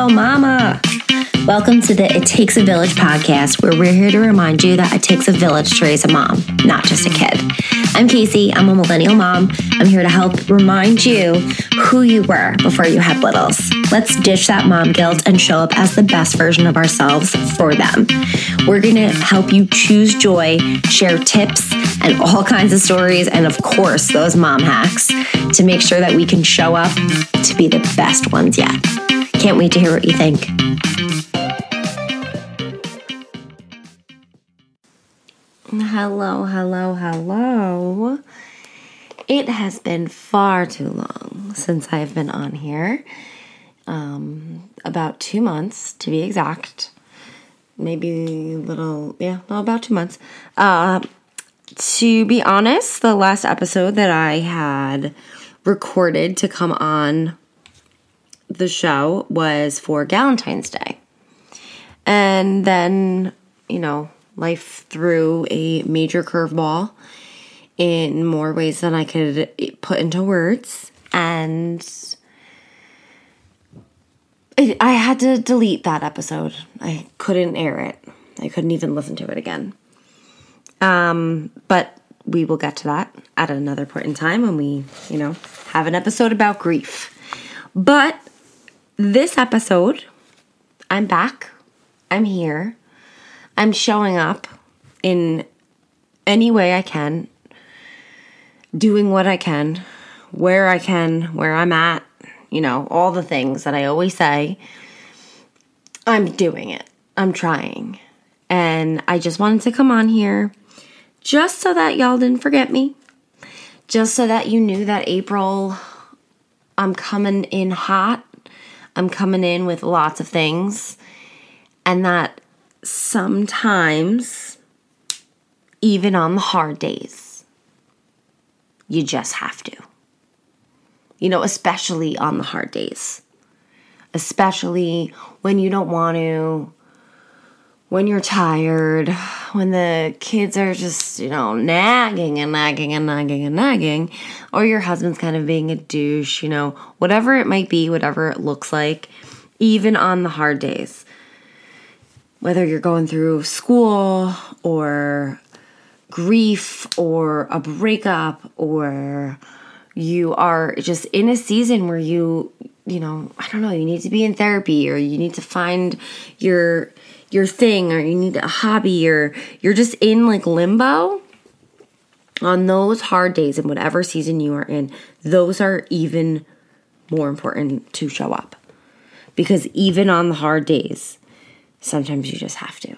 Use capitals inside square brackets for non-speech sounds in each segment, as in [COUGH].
Hello, Mama. Welcome to the It Takes a Village podcast, where we're here to remind you that it takes a village to raise a mom, not just a kid. I'm Casey. I'm a millennial mom. I'm here to help remind you who you were before you had littles. Let's ditch that mom guilt and show up as the best version of ourselves for them. We're going to help you choose joy, share tips, and all kinds of stories, and of course, those mom hacks to make sure that we can show up to be the best ones yet. Can't wait to hear what you think. Hello, hello, hello. It has been far too long since I've been on here. Um, about two months to be exact. Maybe a little, yeah, about two months. Uh, to be honest, the last episode that I had recorded to come on the show was for Valentine's Day. And then, you know, life threw a major curveball in more ways than I could put into words. And I had to delete that episode. I couldn't air it, I couldn't even listen to it again. Um, but we will get to that at another point in time when we, you know, have an episode about grief. But this episode, I'm back. I'm here. I'm showing up in any way I can, doing what I can, where I can, where I'm at, you know, all the things that I always say. I'm doing it. I'm trying. And I just wanted to come on here just so that y'all didn't forget me. Just so that you knew that April, I'm coming in hot. I'm coming in with lots of things. And that sometimes, even on the hard days, you just have to. You know, especially on the hard days, especially when you don't want to, when you're tired, when the kids are just, you know, nagging and nagging and nagging and nagging, or your husband's kind of being a douche, you know, whatever it might be, whatever it looks like, even on the hard days. Whether you're going through school or grief or a breakup or you are just in a season where you you know i don't know you need to be in therapy or you need to find your your thing or you need a hobby or you're just in like limbo on those hard days in whatever season you are in those are even more important to show up because even on the hard days sometimes you just have to.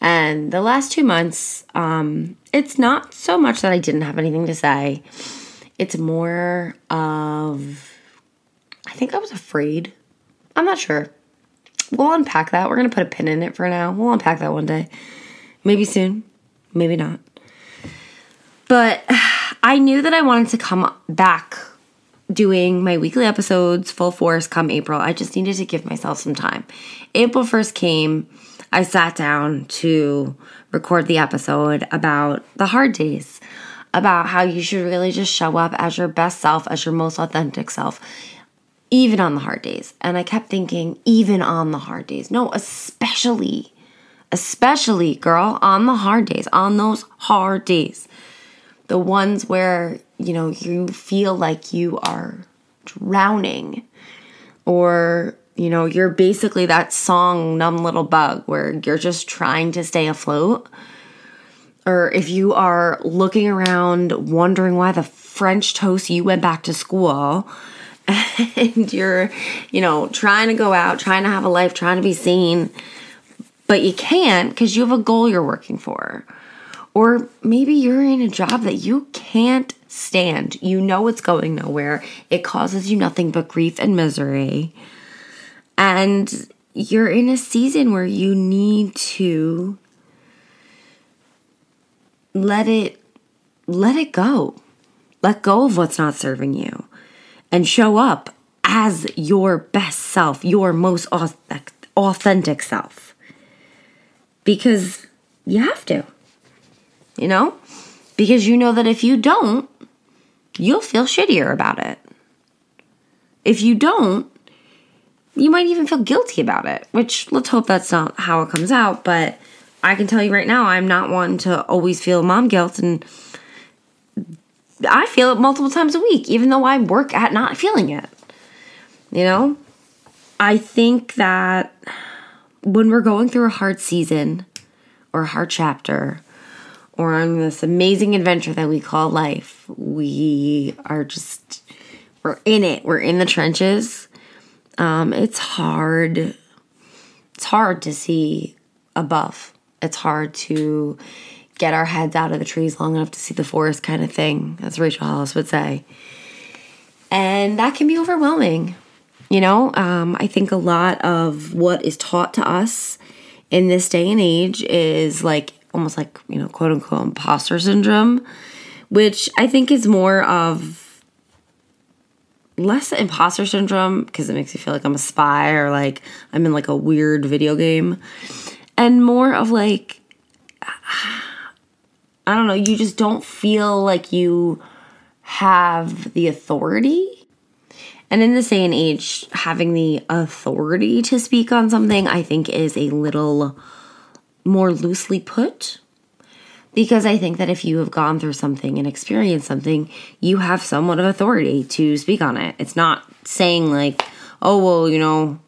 And the last two months, um, it's not so much that I didn't have anything to say. It's more of, I think I was afraid. I'm not sure. We'll unpack that. We're going to put a pin in it for now. We'll unpack that one day. Maybe soon, maybe not. But [SIGHS] I knew that I wanted to come back doing my weekly episodes full force come April. I just needed to give myself some time. April 1st came, I sat down to record the episode about the hard days, about how you should really just show up as your best self, as your most authentic self, even on the hard days. And I kept thinking, even on the hard days. No, especially, especially, girl, on the hard days, on those hard days. The ones where you know, you feel like you are drowning or you know, you're basically that song Numb Little Bug where you're just trying to stay afloat. Or if you are looking around wondering why the French toast you went back to school and you're, you know, trying to go out, trying to have a life, trying to be seen, but you can't because you have a goal you're working for. Or maybe you're in a job that you can't stand. You know it's going nowhere. It causes you nothing but grief and misery. And you're in a season where you need to let it let it go. Let go of what's not serving you and show up as your best self, your most authentic self. Because you have to. You know? Because you know that if you don't, you'll feel shittier about it. If you don't, you might even feel guilty about it, which let's hope that's not how it comes out. But I can tell you right now, I'm not one to always feel mom guilt. And I feel it multiple times a week, even though I work at not feeling it. You know? I think that when we're going through a hard season or a hard chapter or on this amazing adventure that we call life, we are just, we're in it, we're in the trenches. Um, it's hard. It's hard to see above. It's hard to get our heads out of the trees long enough to see the forest, kind of thing, as Rachel Hollis would say. And that can be overwhelming. You know, um, I think a lot of what is taught to us in this day and age is like almost like, you know, quote unquote imposter syndrome, which I think is more of less imposter syndrome because it makes me feel like I'm a spy or like I'm in like a weird video game, and more of like, I don't know, you just don't feel like you have the authority. And in this day and age, having the authority to speak on something, I think, is a little more loosely put. Because I think that if you have gone through something and experienced something, you have somewhat of authority to speak on it. It's not saying, like, oh, well, you know,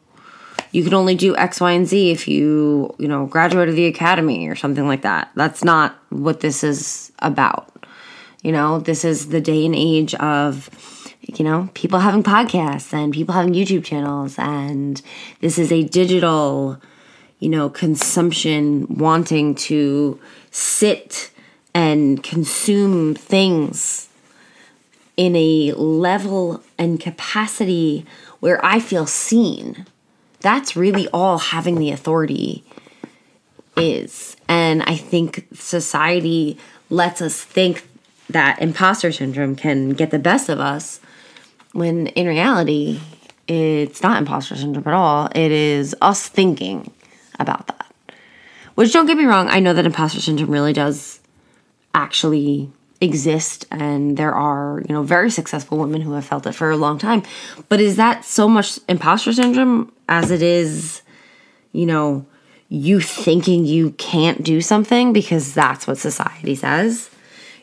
you can only do X, Y, and Z if you, you know, graduated the academy or something like that. That's not what this is about. You know, this is the day and age of, you know, people having podcasts and people having YouTube channels, and this is a digital, you know, consumption wanting to sit and consume things in a level and capacity where I feel seen that's really all having the authority is. And I think society lets us think that imposter syndrome can get the best of us when in reality, it's not imposter syndrome at all. It is us thinking about that. Which don't get me wrong, I know that imposter syndrome really does actually exist and there are you know very successful women who have felt it for a long time but is that so much imposter syndrome as it is you know you thinking you can't do something because that's what society says.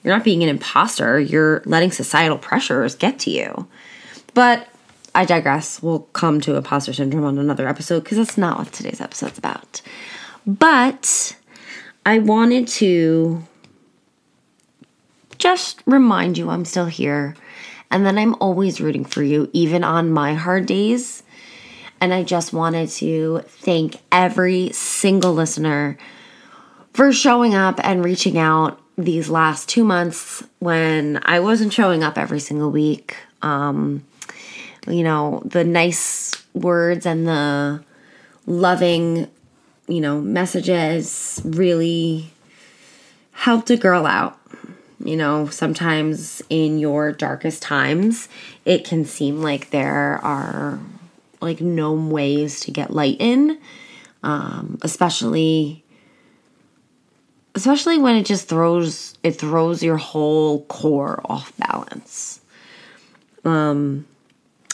You're not being an imposter. You're letting societal pressures get to you. But i digress. We'll come to imposter syndrome on another episode because that's not what today's episode's about. But i wanted to just remind you I'm still here and that I'm always rooting for you, even on my hard days. And I just wanted to thank every single listener for showing up and reaching out these last two months when I wasn't showing up every single week. Um, you know, the nice words and the loving, you know, messages really helped a girl out. You know, sometimes in your darkest times, it can seem like there are like no ways to get light in, um, especially especially when it just throws it throws your whole core off balance. Um,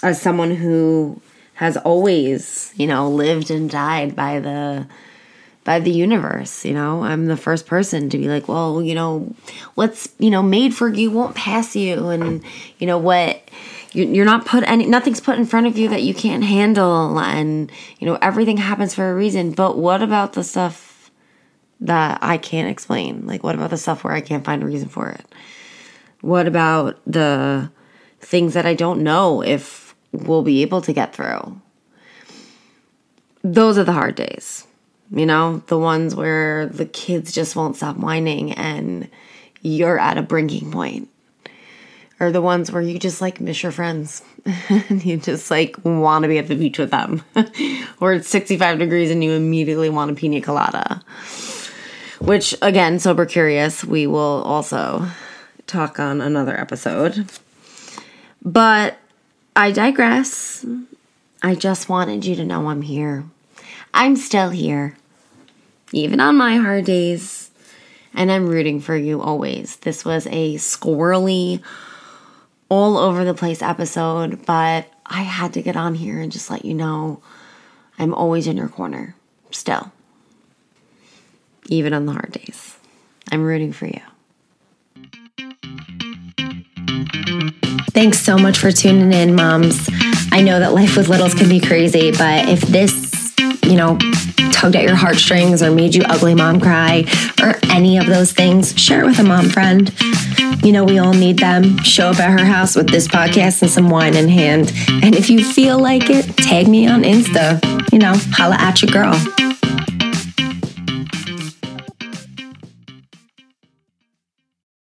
as someone who has always, you know, lived and died by the by the universe. You know, I'm the first person to be like, well, you know, what's, you know, made for you won't pass you. And, you know, what you're not put any, nothing's put in front of you that you can't handle. And, you know, everything happens for a reason. But what about the stuff that I can't explain? Like, what about the stuff where I can't find a reason for it? What about the things that I don't know if we'll be able to get through? Those are the hard days you know, the ones where the kids just won't stop whining and you're at a breaking point. Or the ones where you just like miss your friends [LAUGHS] and you just like want to be at the beach with them. [LAUGHS] or it's 65 degrees and you immediately want a pina colada. Which, again, sober curious, we will also talk on another episode. But I digress. I just wanted you to know I'm here. I'm still here even on my hard days. And I'm rooting for you always. This was a squirrely, all over the place episode, but I had to get on here and just let you know I'm always in your corner, still. Even on the hard days. I'm rooting for you. Thanks so much for tuning in, moms. I know that life with littles can be crazy, but if this, you know, tugged at your heartstrings or made you ugly mom cry or any of those things, share it with a mom friend. You know, we all need them. Show up at her house with this podcast and some wine in hand. And if you feel like it, tag me on Insta. You know, holla at your girl.